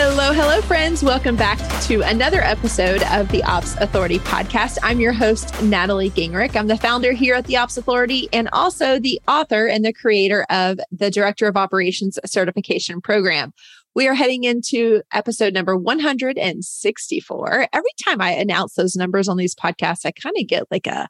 Hello, hello, friends. Welcome back to another episode of the Ops Authority podcast. I'm your host, Natalie Gingrich. I'm the founder here at the Ops Authority and also the author and the creator of the Director of Operations Certification Program. We are heading into episode number 164. Every time I announce those numbers on these podcasts, I kind of get like a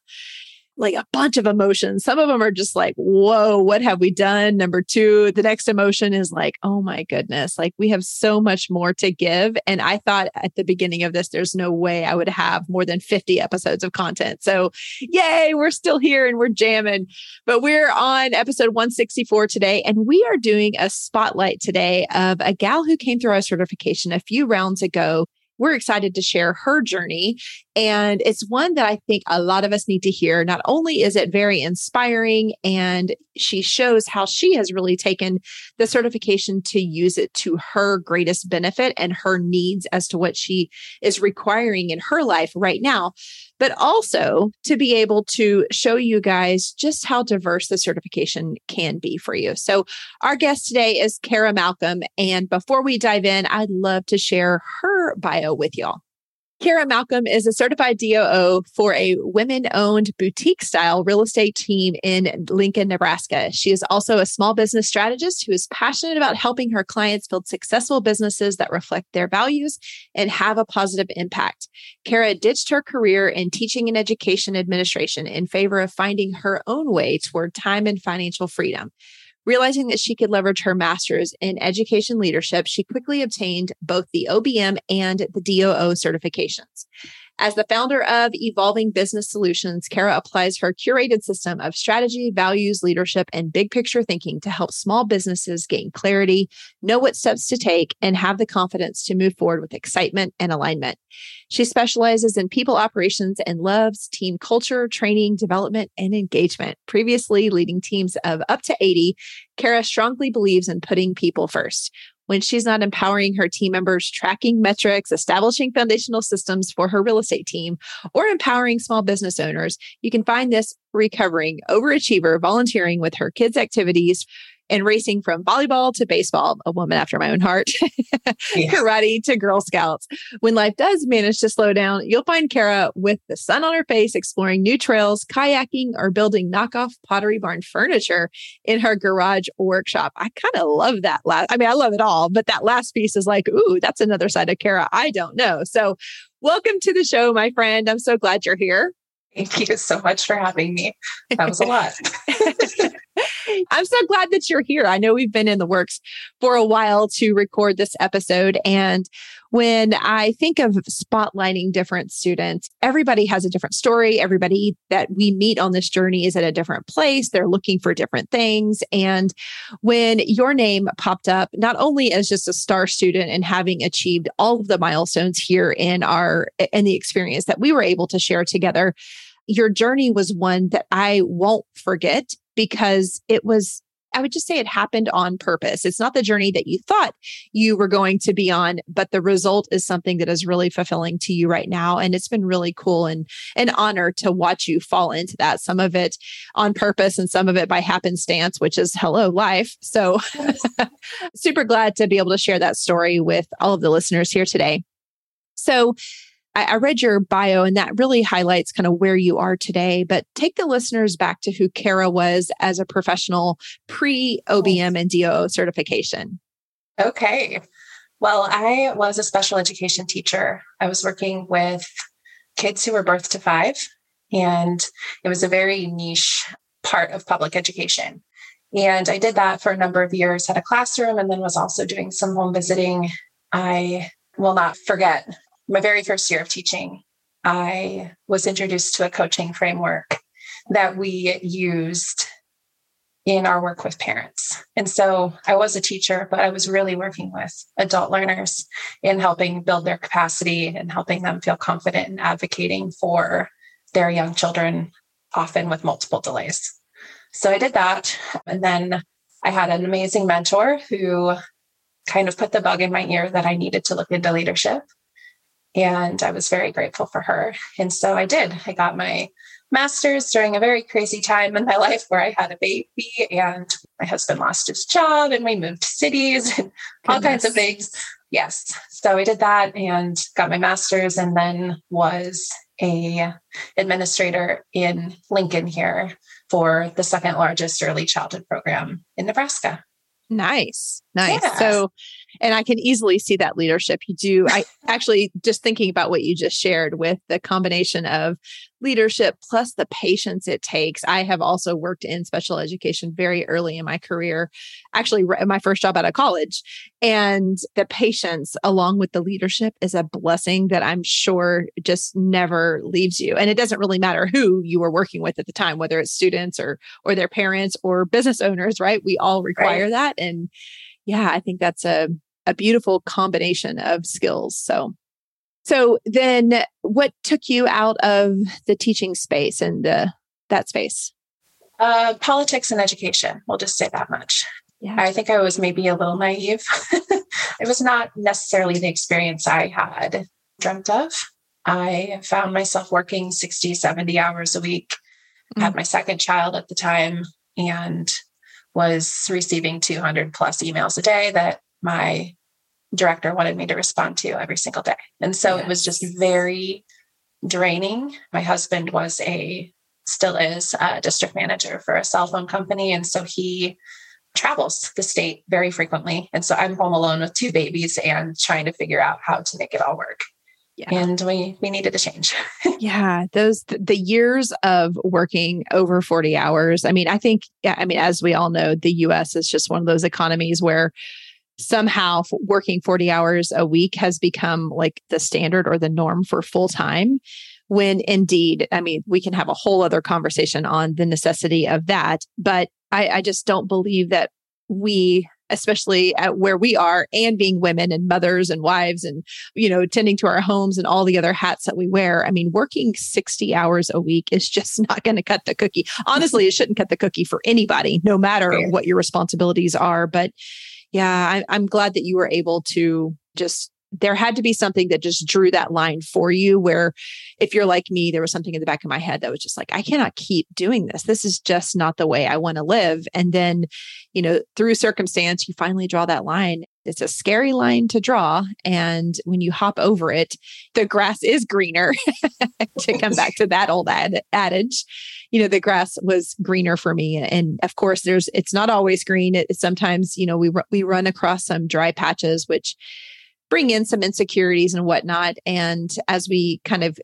like a bunch of emotions. Some of them are just like, whoa, what have we done? Number two, the next emotion is like, oh my goodness, like we have so much more to give. And I thought at the beginning of this, there's no way I would have more than 50 episodes of content. So, yay, we're still here and we're jamming. But we're on episode 164 today, and we are doing a spotlight today of a gal who came through our certification a few rounds ago we're excited to share her journey. And it's one that I think a lot of us need to hear. Not only is it very inspiring and she shows how she has really taken the certification to use it to her greatest benefit and her needs as to what she is requiring in her life right now, but also to be able to show you guys just how diverse the certification can be for you. So, our guest today is Khara Malcom. And before we dive in, I'd love to share her bio with y'all. Khara Malcom is a certified DOO for a women owned boutique style real estate team in Lincoln, Nebraska. She is also a small business strategist who is passionate about helping her clients build successful businesses that reflect their values and have a positive impact. Khara ditched her career in teaching and education administration in favor of finding her own way toward time and financial freedom. Realizing that she could leverage her master's in education leadership, she quickly obtained both the OBM and the DOO certifications. As the founder of Evolving Business Solutions, Khara applies her curated system of strategy, values, leadership, and big picture thinking to help small businesses gain clarity, know what steps to take, and have the confidence to move forward with excitement and alignment. She specializes in people operations and loves team culture, training, development, and engagement. Previously leading teams of up to 80, Khara strongly believes in putting people first when she's not empowering her team members, tracking metrics, establishing foundational systems for her real estate team, or empowering small business owners, you can find this recovering overachiever volunteering with her kids' activities and racing from volleyball to baseball, a woman after my own heart, karate to Girl Scouts. When life does manage to slow down, you'll find Khara with the sun on her face, exploring new trails, kayaking, or building knockoff Pottery Barn furniture in her garage workshop. I kind of love that last. I mean, I love it all, but that last piece is like, ooh, that's another side of Khara I don't know. So, welcome to the show, my friend. I'm so glad you're here. Thank you so much for having me. That was a lot. I'm so glad that you're here. I know we've been in the works for a while to record this episode. And when I think of spotlighting different students, everybody has a different story. Everybody that we meet on this journey is at a different place. They're looking for different things. And when your name popped up, not only as just a star student and having achieved all of the milestones here in our in the experience that we were able to share together, your journey was one that I won't forget because it was I would just say it happened on purpose. It's not the journey that you thought you were going to be on, but the result is something that is really fulfilling to you right now. And it's been really cool and an honor to watch you fall into that. Some of it on purpose and some of it by happenstance, which is hello life. So super glad to be able to share that story with all of the listeners here today. So I, I read your bio and that really highlights kind of where you are today, but take the listeners back to who Khara was as a professional pre OBM and DOO certification. Okay. Well, I was a special education teacher. I was working with kids who were birth to five, and it was a very niche part of public education. And I did that for a number of years, had a classroom, and then was also doing some home visiting. I will not forget my very first year of teaching, I was introduced to a coaching framework that we used in our work with parents. And so I was a teacher, but I was really working with adult learners in helping build their capacity and helping them feel confident in advocating for their young children, often with multiple delays. So I did that. And then I had an amazing mentor who kind of put the bug in my ear that I needed to look into leadership. And I was very grateful for her. And so I did. I got my master's during a very crazy time in my life where I had a baby and my husband lost his job and we moved cities and all kinds of things. Yes. So I did that and got my master's and then was a administrator in Lincoln here for the second largest early childhood program in Nebraska. Nice. Nice. Yeah. So and I can easily see that leadership. You do. I actually just thinking about what you just shared with the combination of leadership plus the patience it takes. I have also worked in special education very early in my career, actually, my first job out of college. And the patience along with the leadership is a blessing that I'm sure just never leaves you. And it doesn't really matter who you were working with at the time, whether it's students or or their parents or business owners, right? We all require right. that. And yeah, I think that's a a beautiful combination of skills. So, so then what took you out of the teaching space and the, that space? Uh, politics and education. We'll just say that much. Yeah. I think I was maybe a little naive. it was not necessarily the experience I had dreamt of. I found myself working 60, 70 hours a week, mm-hmm. had my second child at the time, and was receiving 200 plus emails a day that my director wanted me to respond to every single day. And so yes. it was just very draining. My husband was a, still is a district manager for a cell phone company. And so he travels the state very frequently. And so I'm home alone with two babies and trying to figure out how to make it all work. Yeah. And we we needed a change. yeah, those the years of working over 40 hours. I mean, I think yeah, I mean as we all know, the US is just one of those economies where somehow working 40 hours a week has become like the standard or the norm for full time when indeed i mean we can have a whole other conversation on the necessity of that but i, I just don't believe that we especially at where we are and being women and mothers and wives and you know tending to our homes and all the other hats that we wear. I mean working 60 hours a week is just not going to cut the cookie. Honestly it shouldn't cut the cookie for anybody no matter what your responsibilities are. But yeah, I, I'm glad that you were able to just there had to be something that just drew that line for you where if you're like me there was something in the back of my head that was just like i cannot keep doing this. This is just not the way i want to live. And then you know through circumstance you finally draw that line. It's a scary line to draw and when you hop over it the grass is greener to come back to that old ad- adage. You know the grass was greener for me and of course there's it's not always green. It, sometimes you know we we run across some dry patches which bring in some insecurities and whatnot. And as we kind of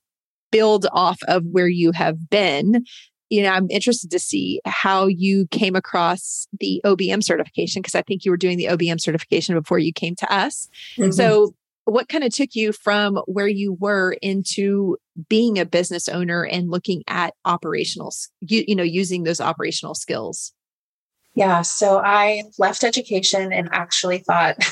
build off of where you have been, you know, I'm interested to see how you came across the OBM certification because I think you were doing the OBM certification before you came to us. Mm-hmm. So, what kind of took you from where you were into being a business owner and looking at operational, you, you know, using those operational skills? Yeah, so I left education and actually thought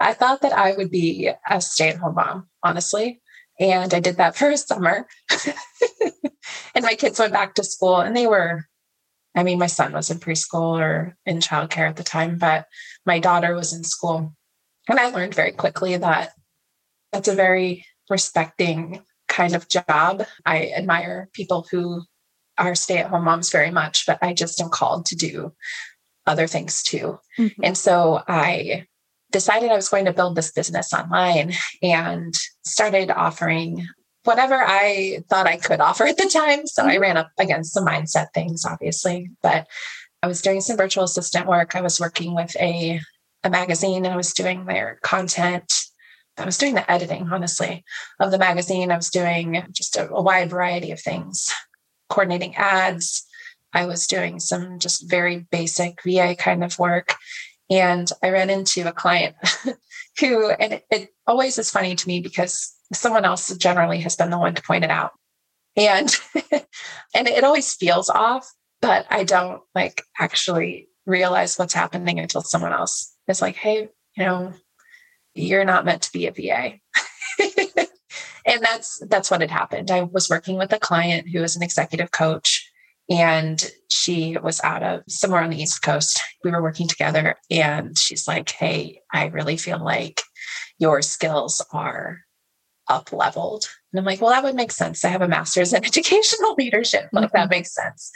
I thought that I would be a stay at home mom, honestly. And I did that for a summer. and my kids went back to school and they were, I mean, my son was in preschool or in childcare at the time, but my daughter was in school. And I learned very quickly that that's a very respecting kind of job. I admire people who are stay at home moms very much, but I just am called to do other things too. Mm-hmm. And so I decided I was going to build this business online and started offering whatever I thought I could offer at the time. So I mm-hmm. ran up against some mindset things, obviously, but I was doing some virtual assistant work. I was working with a, a magazine and I was doing their content. I was doing the editing, honestly, of the magazine. I was doing just a, a wide variety of things, coordinating ads. I was doing some just very basic VA kind of work. And I ran into a client who, and it, it always is funny to me because someone else generally has been the one to point it out. And and it always feels off, but I don't like actually realize what's happening until someone else is like, hey, you know, you're not meant to be a VA. and that's that's what had happened. I was working with a client who was an executive coach and she was out of somewhere on the east coast. We were working together and she's like hey i really feel like your skills are up leveled and i'm like well that would make sense. I have a master's in educational leadership. Like mm-hmm. that makes sense.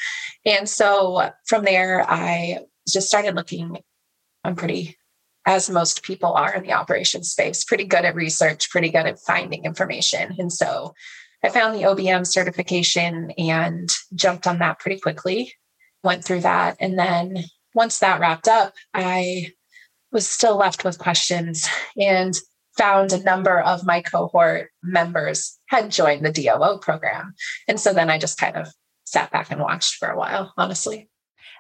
And so from there i just started looking i'm pretty as most people are in the operations space, pretty good at research, pretty good at finding information. And so I found the OBM certification and jumped on that pretty quickly, went through that. And then once that wrapped up, I was still left with questions and found a number of my cohort members had joined the DOO program. And so then I just kind of sat back and watched for a while, honestly.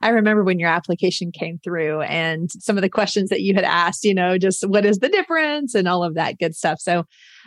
I remember when your application came through and some of the questions that you had asked, you know, just what is the difference and all of that good stuff. So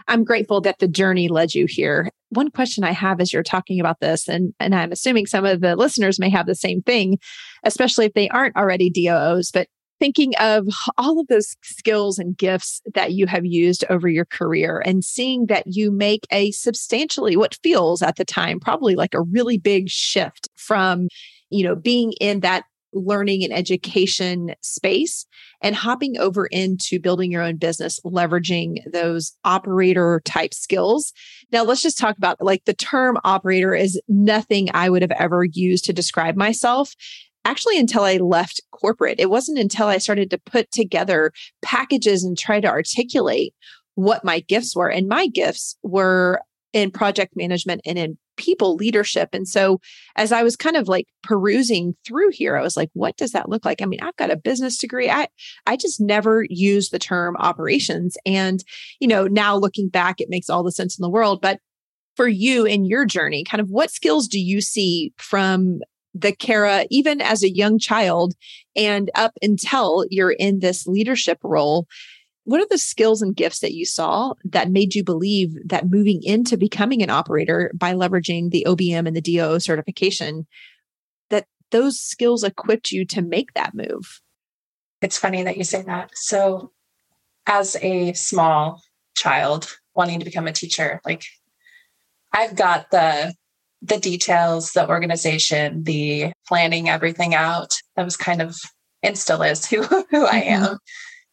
I'm grateful that the journey led you here. One question I have as you're talking about this, and, and I'm assuming some of the listeners may have the same thing, especially if they aren't already DOOs, but thinking of all of those skills and gifts that you have used over your career and seeing that you make a substantially what feels at the time probably like a really big shift from you know, being in that learning and education space and hopping over into building your own business, leveraging those operator type skills. Now, let's just talk about like the term operator is nothing I would have ever used to describe myself. Actually, until I left corporate, it wasn't until I started to put together packages and try to articulate what my gifts were. And my gifts were in project management and in people leadership. And so as I was kind of like perusing through here, I was like, what does that look like? I mean, I've got a business degree. I I just never use the term operations. And, you know, now looking back, it makes all the sense in the world. But for you in your journey, kind of what skills do you see from the Khara, even as a young child and up until you're in this leadership role? what are the skills and gifts that you saw that made you believe that moving into becoming an operator by leveraging the OBM and the DO certification, that those skills equipped you to make that move? It's funny that you say that. So, as a small child wanting to become a teacher, like I've got the the details, the organization, the planning everything out. That was kind of and still is who who I mm-hmm. am.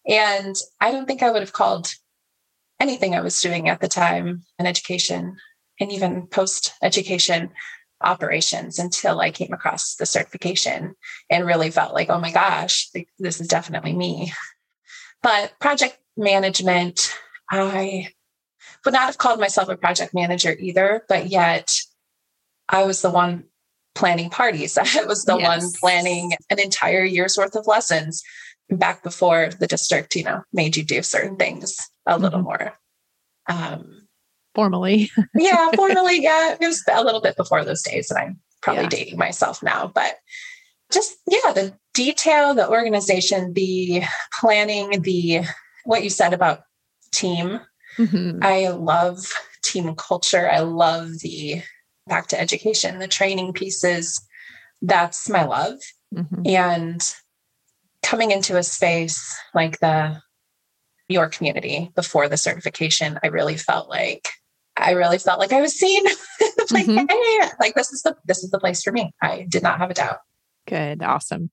And I don't think I would have called anything I was doing at the time in education and even post education operations until I came across the certification and really felt like, oh my gosh, this is definitely me. But project management, I would not have called myself a project manager either, but yet I was the one planning parties. I was the yes. one planning an entire year's worth of lessons back before the district, you know, made you do certain things a mm-hmm. little more um, formally. yeah, formally. Yeah, it was a little bit before those days, and I'm probably yeah. dating myself now. But just yeah, the detail, the organization, the planning, the what you said about team. Mm-hmm. I love team culture. I love the back to education, the training pieces. That's my love. Mm-hmm. And coming into a space like the your community before the certification, I really felt like I really felt like I was seen. like, mm-hmm. hey, like this is the this is the place for me. I did not have a doubt. Good, awesome.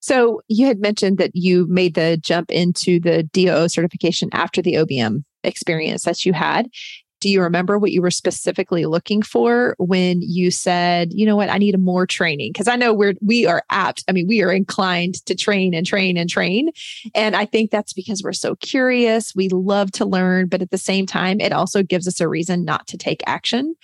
So you had mentioned that you made the jump into the DOO certification after the OBM experience that you had do you remember what you were specifically looking for when you said, you know what, I need more training? Because I know we're we are apt. I mean, we are inclined to train and train and train. And I think that's because we're so curious. We love to learn, but at the same time, it also gives us a reason not to take action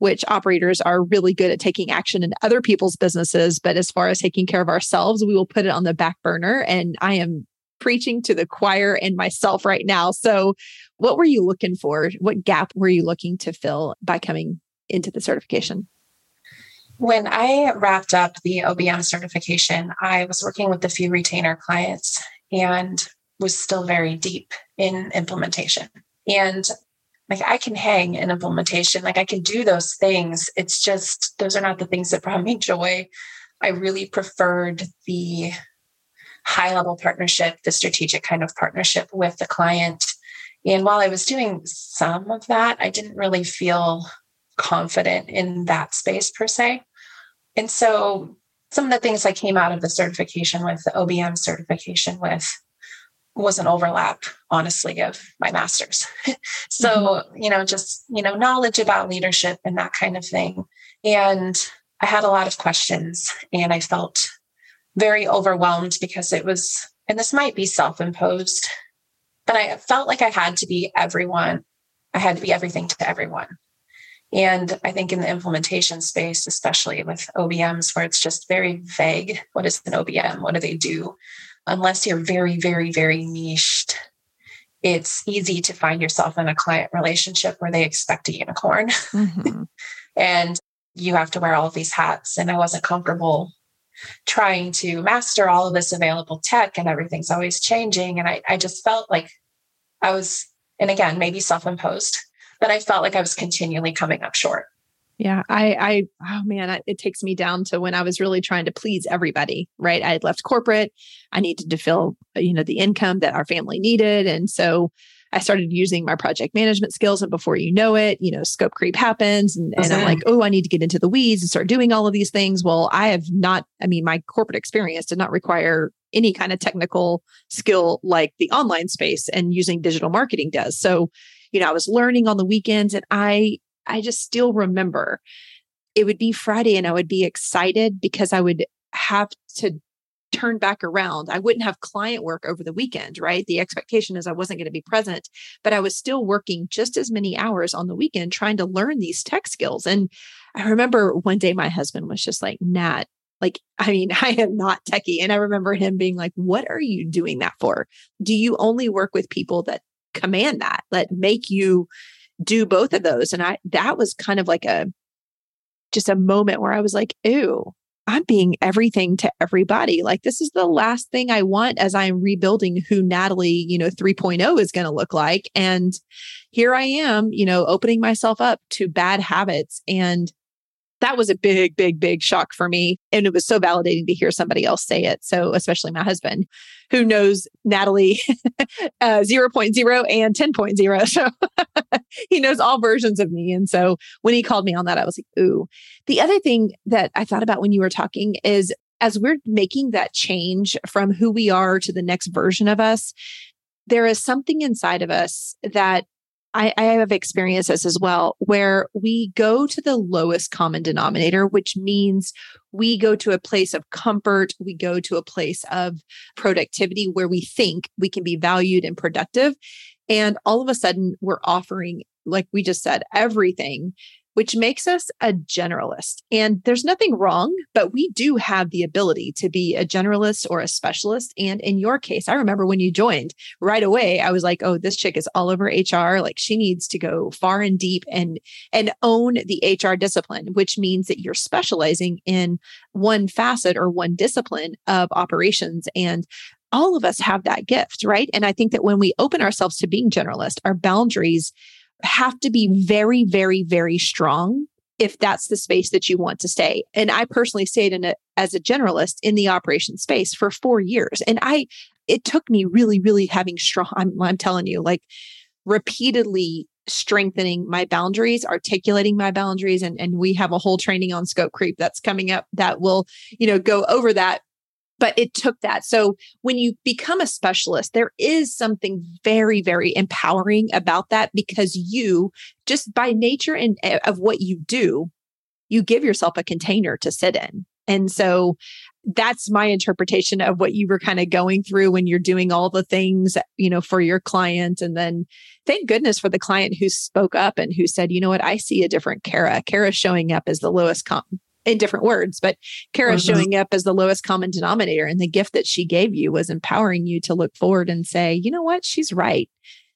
which operators are really good at taking action in other people's businesses. But as far as taking care of ourselves, we will put it on the back burner. And I am preaching to the choir and myself right now. So, what were you looking for? What gap were you looking to fill by coming into the certification? When I wrapped up the OBM certification, I was working with a few retainer clients and was still very deep in implementation. And like I can hang in implementation, like I can do those things. It's just those are not the things that brought me joy. I really preferred the high level partnership, the strategic kind of partnership with the client. And while I was doing some of that, I didn't really feel confident in that space per se. And so some of the things I came out of the certification with, the OBM certification with, was an overlap, honestly, of my master's. so, mm-hmm. you know, just, you know, knowledge about leadership and that kind of thing. And I had a lot of questions and I felt very overwhelmed because it was, and this might be self imposed, but I felt like I had to be everyone. I had to be everything to everyone. And I think in the implementation space, especially with OBMs, where it's just very vague what is an OBM? What do they do? Unless you're very, very, very niched, it's easy to find yourself in a client relationship where they expect a unicorn. Mm-hmm. and you have to wear all of these hats. And I wasn't comfortable trying to master all of this available tech and everything's always changing. And I, I just felt like I was, and again, maybe self imposed, but I felt like I was continually coming up short. Yeah, I, I, oh man, I, it takes me down to when I was really trying to please everybody, right? I had left corporate. I needed to fill, you know, the income that our family needed. And so I started using my project management skills. And before you know it, you know, scope creep happens. And, and I'm like, oh, I need to get into the weeds and start doing all of these things. Well, I have not, I mean, my corporate experience did not require any kind of technical skill like the online space and using digital marketing does. So, you know, I was learning on the weekends and I, I just still remember it would be Friday and I would be excited because I would have to turn back around. I wouldn't have client work over the weekend, right? The expectation is I wasn't going to be present, but I was still working just as many hours on the weekend trying to learn these tech skills. And I remember one day my husband was just like, Nat, like, I mean, I am not techie. And I remember him being like, What are you doing that for? Do you only work with people that command that, that make you do both of those? And I, that was kind of like a, just a moment where I was like, Ew, I'm being everything to everybody. Like this is the last thing I want as I'm rebuilding who Natalie, you know, 3.0 is going to look like. And here I am, you know, opening myself up to bad habits and that was a big, big, big shock for me. And it was so validating to hear somebody else say it. So, especially my husband, who knows Natalie uh, 0.0 and 10.0. So, he knows all versions of me. And so, when he called me on that, I was like, ooh. The other thing that I thought about when you were talking is as we're making that change from who we are to the next version of us, there is something inside of us that I, I have experienced this as well, where we go to the lowest common denominator, which means we go to a place of comfort. We go to a place of productivity where we think we can be valued and productive. And all of a sudden, we're offering, like we just said, everything which makes us a generalist. And there's nothing wrong, but we do have the ability to be a generalist or a specialist. And in your case, I remember when you joined right away, I was like, oh, this chick is all over HR. Like she needs to go far and deep and and own the HR discipline, which means that you're specializing in one facet or one discipline of operations. And all of us have that gift, right? And I think that when we open ourselves to being generalist, our boundaries have to be very, very, very strong if that's the space that you want to stay. And I personally stayed in it as a generalist in the operation space for four years. And I, it took me really, really having strong, I'm, I'm telling you, like repeatedly strengthening my boundaries, articulating my boundaries. And, and we have a whole training on scope creep that's coming up that will, you know, go over that but it took that. So when you become a specialist, there is something very, very empowering about that because you, just by nature and eh, of what you do, you give yourself a container to sit in. And so that's my interpretation of what you were kind of going through when you're doing all the things, you know, for your client. And then thank goodness for the client who spoke up and who said, you know what, I see a different Khara. Khara showing up as the lowest com- in different words, but Khara mm-hmm. showing up as the lowest common denominator. And the gift that she gave you was empowering you to look forward and say, you know what, she's right.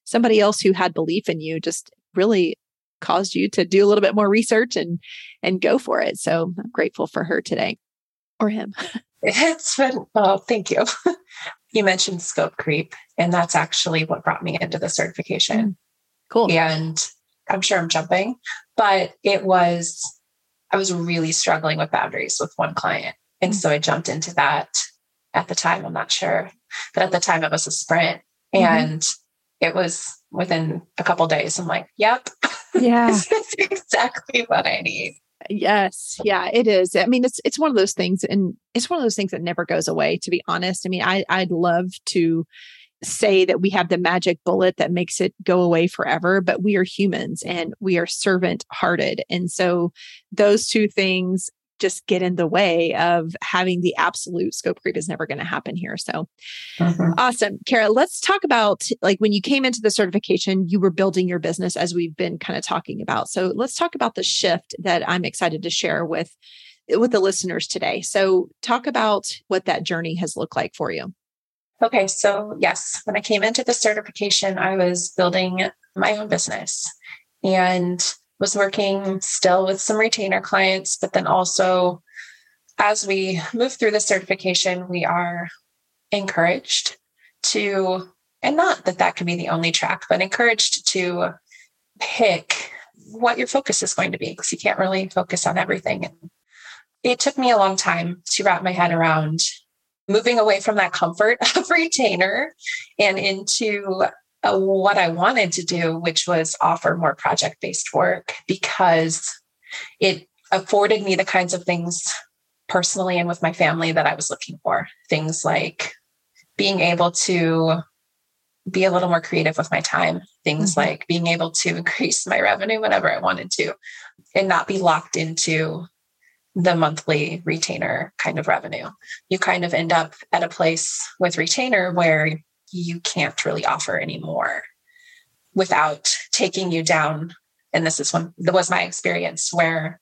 Somebody else who had belief in you just really caused you to do a little bit more research and and go for it. So I'm grateful for her today or him. It's been well, thank you. you mentioned scope creep, and that's actually what brought me into the certification. Mm, cool. And I'm sure I'm jumping, but it was, I was really struggling with boundaries with one client. And mm-hmm. so I jumped into that at the time. I'm not sure, but at the time it was a sprint mm-hmm. and it was within a couple days. I'm like, yep. Yeah. this is exactly what I need. Yes. Yeah, it is. I mean, it's it's one of those things and it's one of those things that never goes away, to be honest. I mean, I I'd love to say that we have the magic bullet that makes it go away forever, but we are humans and we are servant hearted. And so those two things just get in the way of having the absolute scope creep is never going to happen here. So mm-hmm. awesome. Khara, let's talk about like when you came into the certification, you were building your business as we've been kind of talking about. So let's talk about the shift that I'm excited to share with with the listeners today. So talk about what that journey has looked like for you. Okay, so yes, when I came into the certification, I was building my own business and was working still with some retainer clients, but then also as we move through the certification, we are encouraged to, and not that that can be the only track, but encouraged to pick what your focus is going to be because you can't really focus on everything. It took me a long time to wrap my head around moving away from that comfort of retainer and into uh, what I wanted to do, which was offer more project based work because it afforded me the kinds of things personally and with my family that I was looking for. Things like being able to be a little more creative with my time, things mm-hmm. like being able to increase my revenue whenever I wanted to, and not be locked into the monthly retainer kind of revenue. You kind of end up at a place with retainer where you can't really offer anymore without taking you down. And this is one that was my experience where,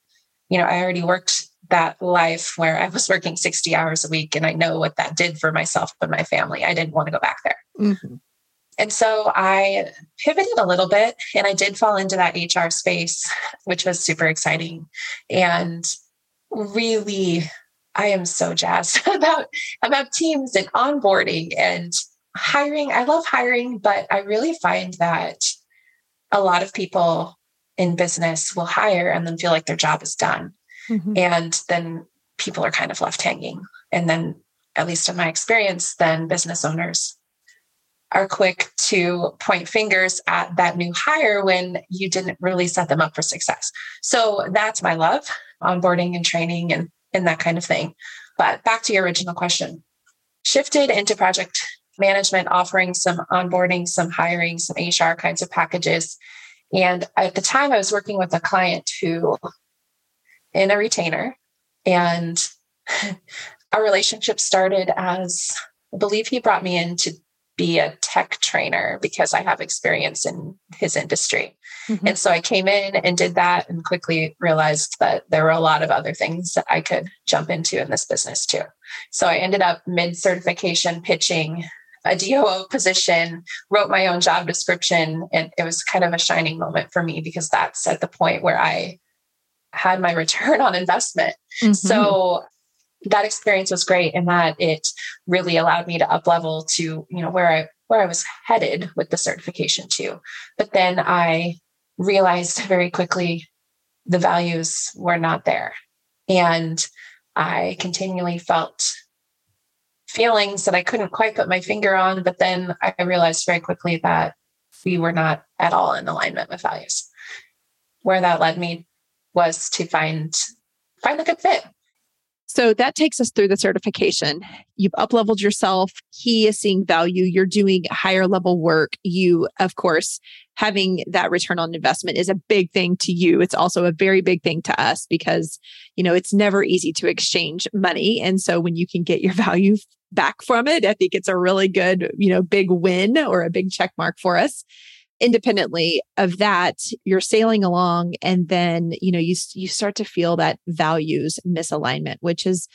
you know, I already worked that life where I was working 60 hours a week and I know what that did for myself and my family. I didn't want to go back there. Mm-hmm. And so I pivoted a little bit and I did fall into that HR space, which was super exciting. And really, I am so jazzed about, about teams and onboarding and hiring, I love hiring, but I really find that a lot of people in business will hire and then feel like their job is done. Mm-hmm. And then people are kind of left hanging. And then, at least in my experience, then business owners are quick to point fingers at that new hire when you didn't really set them up for success. So that's my love, onboarding and training and, and that kind of thing. But back to your original question shifted into project management offering some onboarding, some hiring, some HR kinds of packages. And at the time, I was working with a client who, in a retainer, and our relationship started as I believe he brought me in to be a tech trainer because I have experience in his industry. Mm-hmm. And so I came in and did that and quickly realized that there were a lot of other things that I could jump into in this business too. So I ended up mid certification pitching a DOO position, wrote my own job description, and it was kind of a shining moment for me because that's at the point where I had my return on investment. Mm-hmm. So that experience was great in that it really allowed me to up level to, you know, where I where I was headed with the certification too. But then I realized very quickly the values were not there. And I continually felt feelings that I couldn't quite put my finger on. But then I realized very quickly that we were not at all in alignment with values. Where that led me was to find find a good fit. So that takes us through the certification. You've upleveled yourself. He is seeing value. You're doing higher level work. You, of course, having that return on investment is a big thing to you. It's also a very big thing to us because, you know, it's never easy to exchange money. And so when you can get your value back from it, I think it's a really good, you know, big win or a big check mark for us independently of that you're sailing along and then you know you you start to feel that values misalignment which is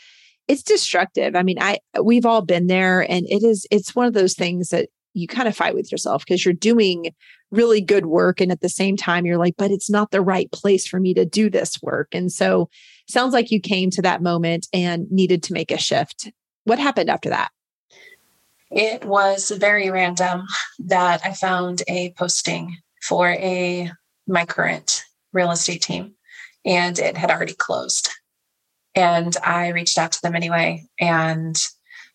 it's destructive. I mean i we've all been there and it is it's one of those things that you kind of fight with yourself because you're doing really good work and at the same time you're like but it's not the right place for me to do this work. And so sounds like you came to that moment and needed to make a shift. What happened after that it was very random that I found a posting for a my current real estate team, and it had already closed. And I reached out to them anyway, and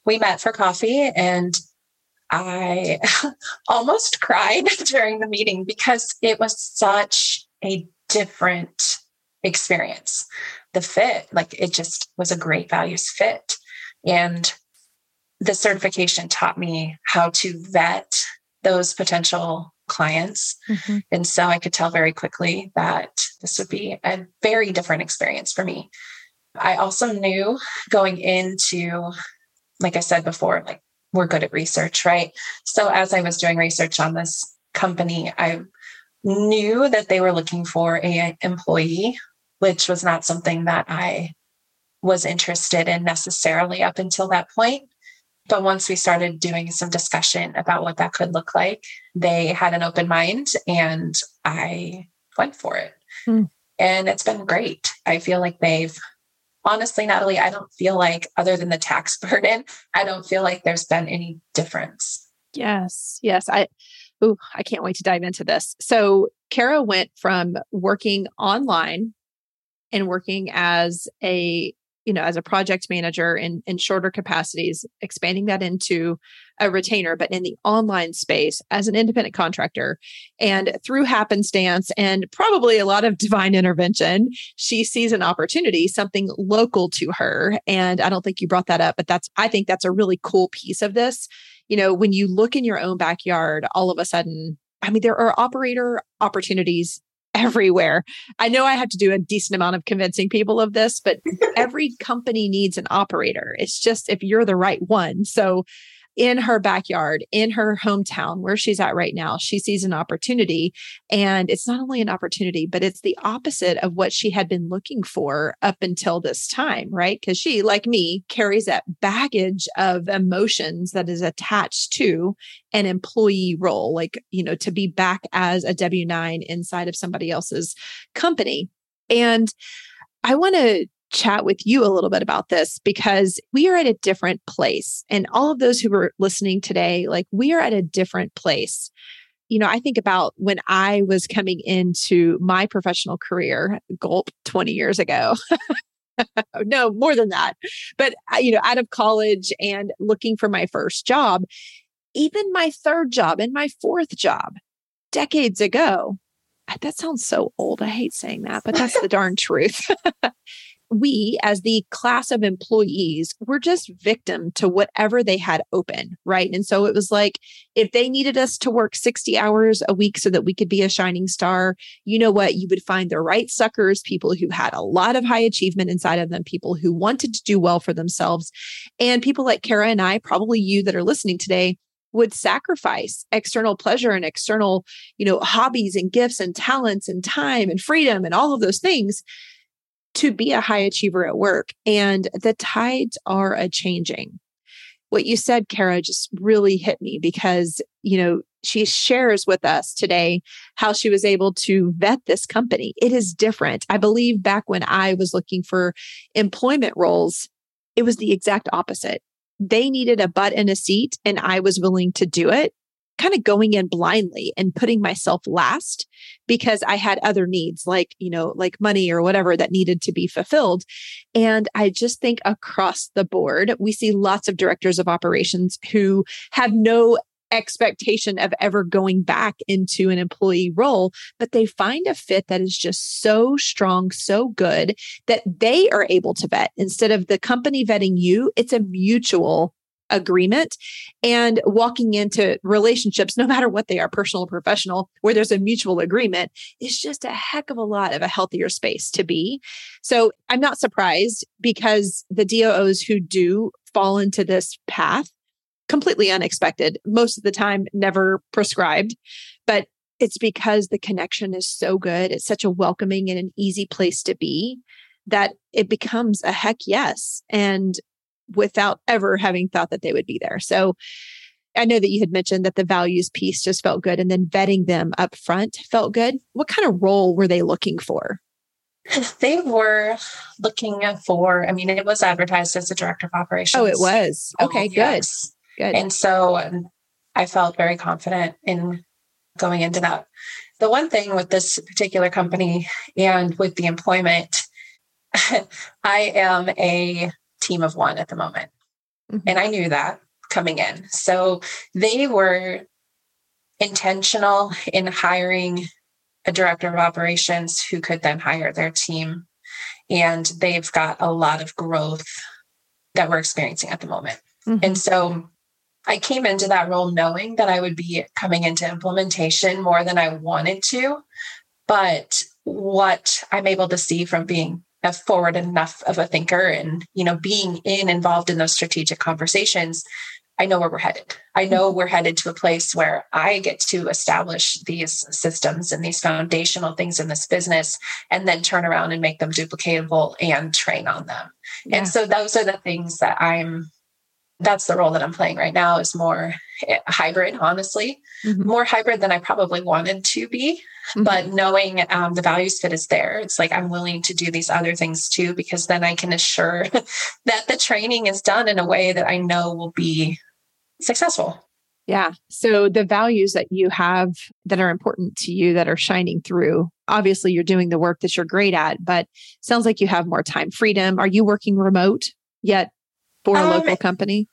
we met for coffee. And I almost cried during the meeting because it was such a different experience. The fit, like it just was a great values fit. And the certification taught me how to vet those potential clients. Mm-hmm. And so I could tell very quickly that this would be a very different experience for me. I also knew going into, like I said before, like we're good at research, right? So as I was doing research on this company, I knew that they were looking for a employee, which was not something that I was interested in necessarily up until that point. But once we started doing some discussion about what that could look like, they had an open mind and I went for it. Mm. And it's been great. I feel like they've honestly, Natalie, I don't feel like, other than the tax burden, I don't feel like there's been any difference. Yes. Yes. I, oh, I can't wait to dive into this. So, Khara went from working online and working as a you know as a project manager in in shorter capacities expanding that into a retainer but in the online space as an independent contractor. And through happenstance and probably a lot of divine intervention she sees an opportunity something local to her. And i don't think you brought that up but that's i think that's a really cool piece of this. You know when you look in your own backyard all of a sudden I mean, there are operator opportunities everywhere. I know I have to do a decent amount of convincing people of this, but every company needs an operator. It's just if you're the right one. So in her backyard, in her hometown, where she's at right now, she sees an opportunity. And it's not only an opportunity, but it's the opposite of what she had been looking for up until this time, right? Because she, like me, carries that baggage of emotions that is attached to an employee role, like, you know, to be back as a W 9 inside of somebody else's company. And I want to chat with you a little bit about this because we are at a different place. And all of those who are listening today, like we are at a different place. You know, I think about when I was coming into my professional career, gulp 20 years ago. no, more than that. But, uh, you know, out of college and looking for my first job, even my third job and my fourth job decades ago. That sounds so old. I hate saying that, but that's the darn truth. we, as the class of employees, were just victim to whatever they had open, right? And so it was like if they needed us to work 60 hours a week so that we could be a shining star, you know what? You would find the right suckers, people who had a lot of high achievement inside of them, people who wanted to do well for themselves, and people like Khara and I, probably you that are listening today, would sacrifice external pleasure and external, you know, hobbies and gifts and talents and time and freedom and all of those things to be a high achiever at work. And the tides are a changing. What you said, Khara, just really hit me because, you know, she shares with us today how she was able to vet this company. It is different. I believe back when I was looking for employment roles, it was the exact opposite. They needed a butt in a seat, and I was willing to do it kind of going in blindly and putting myself last because I had other needs like, you know, like money or whatever that needed to be fulfilled. And I just think across the board, we see lots of directors of operations who have no expectation of ever going back into an employee role, but they find a fit that is just so strong, so good that they are able to vet instead of the company vetting you. It's a mutual agreement and walking into relationships, no matter what they are, personal or professional, where there's a mutual agreement is just a heck of a lot of a healthier space to be. So I'm not surprised because the DOOs who do fall into this path, completely unexpected, most of the time never prescribed, but it's because the connection is so good. It's such a welcoming and an easy place to be that it becomes a heck yes. And without ever having thought that they would be there. So I know that you had mentioned that the values piece just felt good and then vetting them up front felt good. What kind of role were they looking for? They were looking for, I mean, it was advertised as a director of operations. Oh, it was. Okay, oh, good. Yes. Good. And so um, I felt very confident in going into that. The one thing with this particular company and with the employment, I am a team of one at the moment. Mm-hmm. And I knew that coming in. So they were intentional in hiring a director of operations who could then hire their team. And they've got a lot of growth that we're experiencing at the moment. Mm-hmm. And so I came into that role knowing that I would be coming into implementation more than I wanted to. But what I'm able to see from being a forward enough of a thinker and, you know, being in involved in those strategic conversations, I know where we're headed. I know mm-hmm. we're headed to a place where I get to establish these systems and these foundational things in this business and then turn around and make them duplicatable and train on them. Yeah. And so those are the things that I'm that's the role that I'm playing right now is more eh, hybrid, honestly, mm-hmm. more hybrid than I probably wanted to be. Mm-hmm. But knowing um, the values fit is there, it's like I'm willing to do these other things too, because then I can assure that the training is done in a way that I know will be successful. Yeah. So the values that you have that are important to you that are shining through, obviously you're doing the work that you're great at, but sounds like you have more time freedom. Are you working remote yet for a um, local company?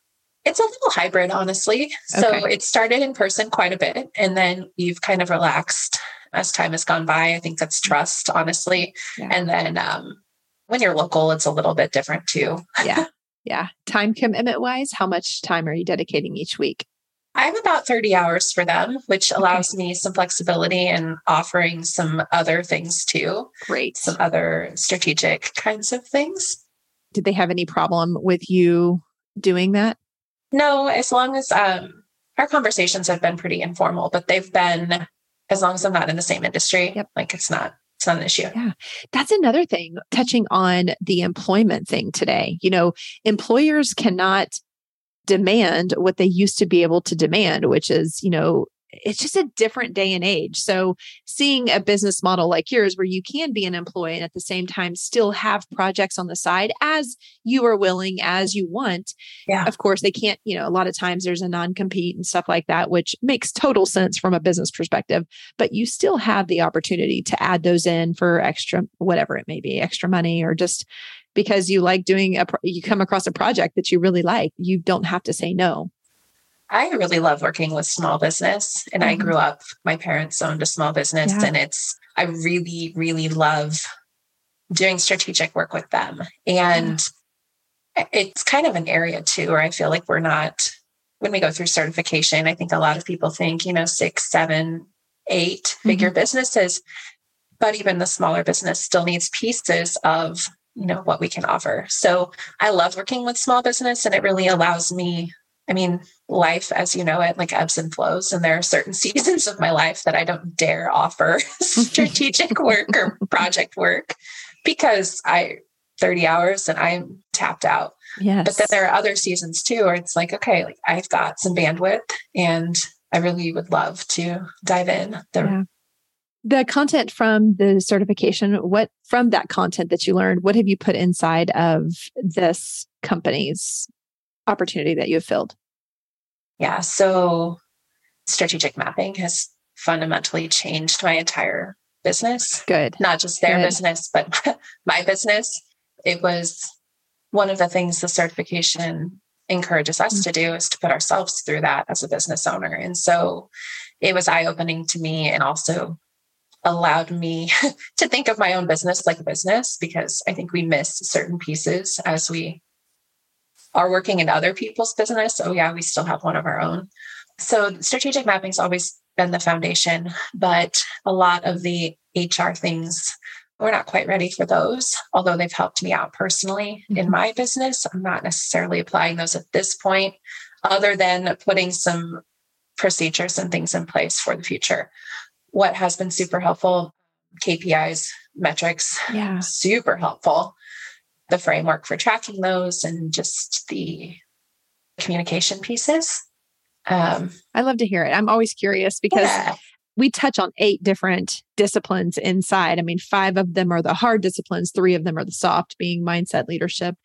It's a little hybrid, honestly. So okay. it started in person quite a bit, and then you've kind of relaxed as time has gone by. I think that's trust, honestly. Yeah. And then um, when you're local, it's a little bit different too. yeah. Yeah. Time commitment wise, how much time are you dedicating each week? I have about 30 hours for them, which allows okay. me some flexibility and offering some other things too. Great. Some other strategic kinds of things. Did they have any problem with you doing that? No, as long as um, our conversations have been pretty informal, but they've been as long as I'm not in the same industry. Yep. Like it's not it's not an issue. Yeah. That's another thing touching on the employment thing today. You know, employers cannot demand what they used to be able to demand, which is, you know, it's just a different day and age. So, seeing a business model like yours where you can be an employee and at the same time still have projects on the side as you are willing, as you want. Yeah. Of course, they can't, you know, a lot of times there's a non compete and stuff like that, which makes total sense from a business perspective, but you still have the opportunity to add those in for extra, whatever it may be, extra money or just because you like doing a, you come across a project that you really like, you don't have to say no. I really love working with small business. And mm-hmm. I grew up, my parents owned a small business, yeah. and it's, I really, really love doing strategic work with them. And yeah. it's kind of an area too where I feel like we're not, when we go through certification, I think a lot of people think, you know, six, seven, eight figure mm-hmm. businesses, but even the smaller business still needs pieces of you know what we can offer so i love working with small business and it really allows me I mean, life as you know it, like ebbs and flows. And there are certain seasons of my life that I don't dare offer strategic work or project work because I 30 hours and I'm tapped out. Yes. But then there are other seasons too where it's like, okay, like I've got some bandwidth and I really would love to dive in. The, yeah. the content from the certification, what from that content that you learned, what have you put inside of this company's opportunity that you have filled? Yeah. So strategic mapping has fundamentally changed my entire business. Good. Not just their Good. business, but my business. It was one of the things the certification encourages us mm-hmm. to do is to put ourselves through that as a business owner. And so it was eye opening to me and also allowed me to think of my own business like a business because I think we miss certain pieces as we are working in other people's business. Oh, yeah, we still have one of our own. So strategic mapping's always been the foundation, but a lot of the HR things, we're not quite ready for those, although they've helped me out personally mm-hmm. in my business. I'm not necessarily applying those at this point, other than putting some procedures and things in place for the future. What has been super helpful, KPIs, metrics, yeah. super helpful the framework for tracking those and just the communication pieces. Um, I love to hear it. I'm always curious because yeah. we touch on eight different disciplines inside. I mean, five of them are the hard disciplines, three of them are the soft, being mindset leadership.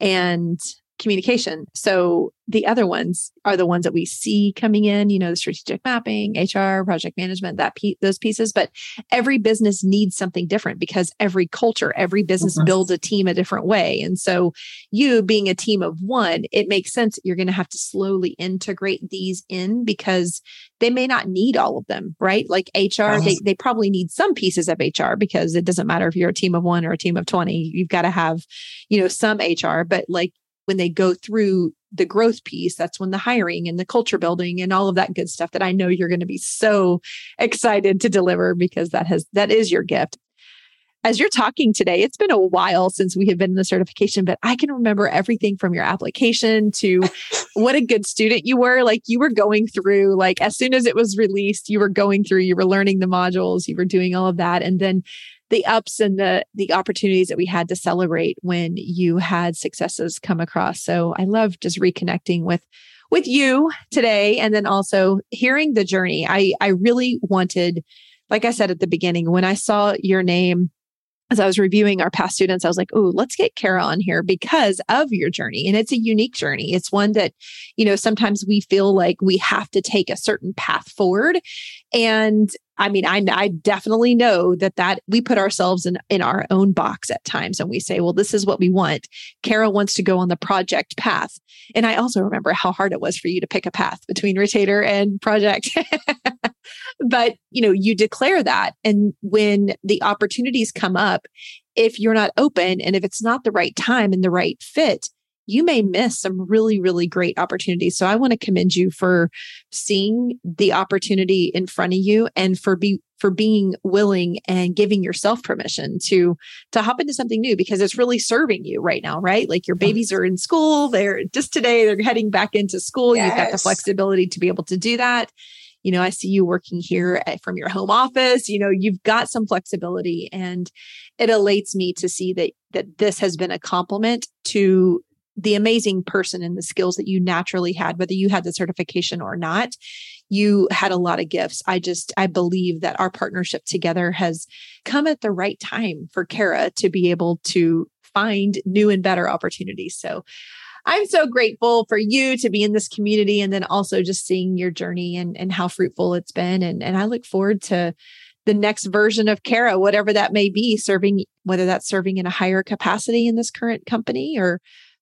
And communication. So the other ones are the ones that we see coming in, you know, the strategic mapping, HR, project management, that pe- those pieces, but every business needs something different because every culture, every business mm-hmm. builds a team a different way. And so you being a team of one, it makes sense you're going to have to slowly integrate these in because they may not need all of them, right? Like HR, they, they probably need some pieces of HR because it doesn't matter if you're a team of one or a team of 20, you've got to have, you know, some HR, but like when they go through the growth piece, that's when the hiring and the culture building and all of that good stuff that I know you're going to be so excited to deliver because that has that is your gift. As you're talking today, it's been a while since we have been in the certification, but I can remember everything from your application to what a good student you were. Like you were going through, like as soon as it was released, you were going through, you were learning the modules, you were doing all of that. And then the ups and the the opportunities that we had to celebrate when you had successes come across. So I love just reconnecting with with you today and then also hearing the journey. I I really wanted like I said at the beginning when I saw your name as I was reviewing our past students, I was like, oh, let's get Khara on here because of your journey. And it's a unique journey. It's one that, you know, sometimes we feel like we have to take a certain path forward. And I mean, I, I definitely know that that we put ourselves in, in our own box at times and we say, well, this is what we want. Khara wants to go on the project path. And I also remember how hard it was for you to pick a path between retainer and project. but, you know, you declare that. And when the opportunities come up, if you're not open and if it's not the right time and the right fit, you may miss some really, really great opportunities. So I want to commend you for seeing the opportunity in front of you and for be for being willing and giving yourself permission to to hop into something new because it's really serving you right now, right? Like your babies are in school, they're just today, they're heading back into school. Yes. You've got the flexibility to be able to do that you know i see you working here at, from your home office you know you've got some flexibility and it elates me to see that that this has been a compliment to the amazing person and the skills that you naturally had, whether you had the certification or not, you had a lot of gifts. I just, I believe that our partnership together has come at the right time for Khara to be able to find new and better opportunities. So I'm so grateful for you to be in this community and then also just seeing your journey and, and how fruitful it's been. And, and I look forward to the next version of Khara, whatever that may be, serving, whether that's serving in a higher capacity in this current company or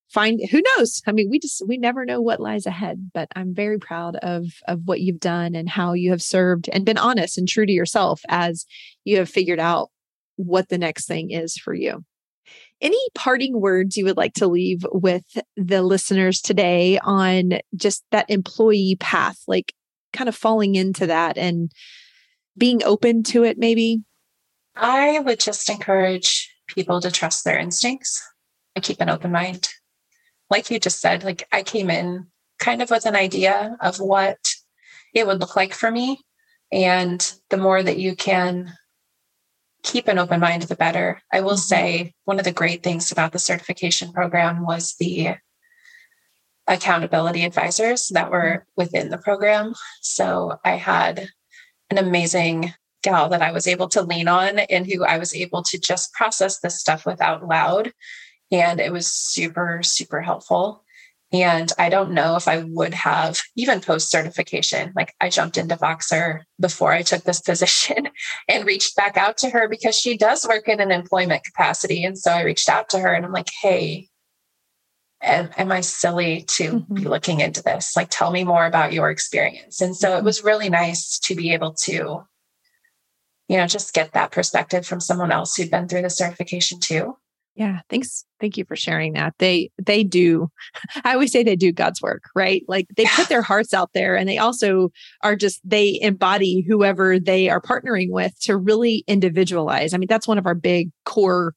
find who knows? I mean we just we never know what lies ahead but i'm very proud of of what you've done and how you have served and been honest and true to yourself as you have figured out what the next thing is for you. Any parting words you would like to leave with the listeners today on just that employee path like kind of falling into that and being open to it maybe? I would just encourage people to trust their instincts and keep an open mind like you just said, like I came in kind of with an idea of what it would look like for me. And the more that you can keep an open mind, the better. I will mm-hmm. say one of the great things about the certification program was the accountability advisors that were mm-hmm. within the program. So I had an amazing gal that I was able to lean on and who I was able to just process this stuff without loud and it was super, super helpful. And I don't know if I would have even post certification. Like I jumped into Voxer before I took this position and reached back out to her because she does work in an employment capacity. And so I reached out to her and I'm like, hey, am, am I silly to mm-hmm. be looking into this? Like, tell me more about your experience. And so it mm-hmm. was really nice to be able to, you know, just get that perspective from someone else who'd been through the certification too. Yeah, thanks. Thank you for sharing that. They they do I always say they do God's work, right? Like they put their hearts out there and they also are just they embody whoever they are partnering with to really individualize. I mean, that's one of our big core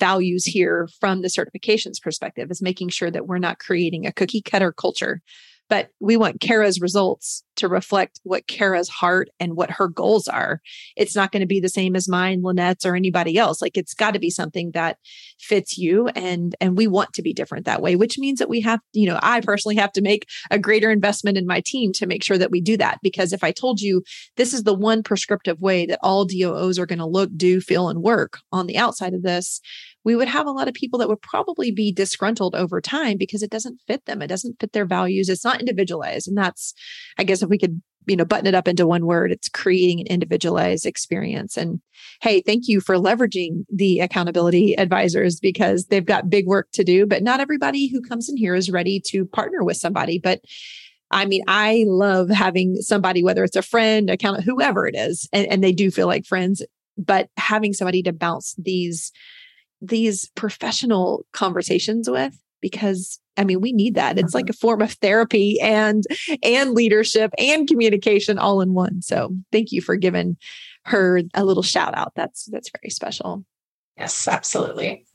values here from the certifications perspective is making sure that we're not creating a cookie cutter culture, but we want Khara's results to reflect what Khara's heart and what her goals are. It's not going to be the same as mine, Lynette's, or anybody else. Like it's got to be something that fits you, and and we want to be different that way. Which means that we have, you know, I personally have to make a greater investment in my team to make sure that we do that. Because if I told you this is the one prescriptive way that all DOOs are going to look, do, feel, and work on the outside of this, we would have a lot of people that would probably be disgruntled over time because it doesn't fit them. It doesn't fit their values. It's not individualized. And that's, I guess, if we could you know button it up into one word it's creating an individualized experience. And hey thank you for leveraging the accountability advisors because they've got big work to do but not everybody who comes in here is ready to partner with somebody. But I mean, I love having somebody, whether it's a friend, account, whoever it is, and, and they do feel like friends, but having somebody to bounce these these professional conversations with because I mean, we need that. It's like mm-hmm. a form of therapy and and leadership and communication all in one. So thank you for giving her a little shout out. That's that's very special. Yes, absolutely.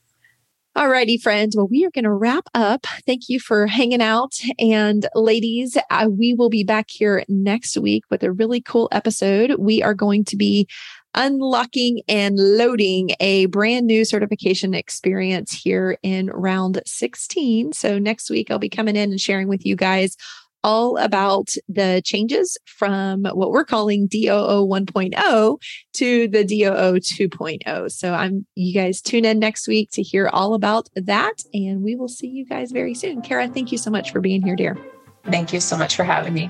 All righty, friends. Well, we are going to wrap up. Thank you for hanging out. And ladies, uh, we will be back here next week with a really cool episode. We are going to be unlocking and loading a brand new certification experience here in round 16. So next week, I'll be coming in and sharing with you guys all about the changes from what we're calling DOO 1.0 to the DOO 2.0. So I'm you guys tune in next week to hear all about that and we will see you guys very soon. Khara, thank you so much for being here, dear. Thank you so much for having me.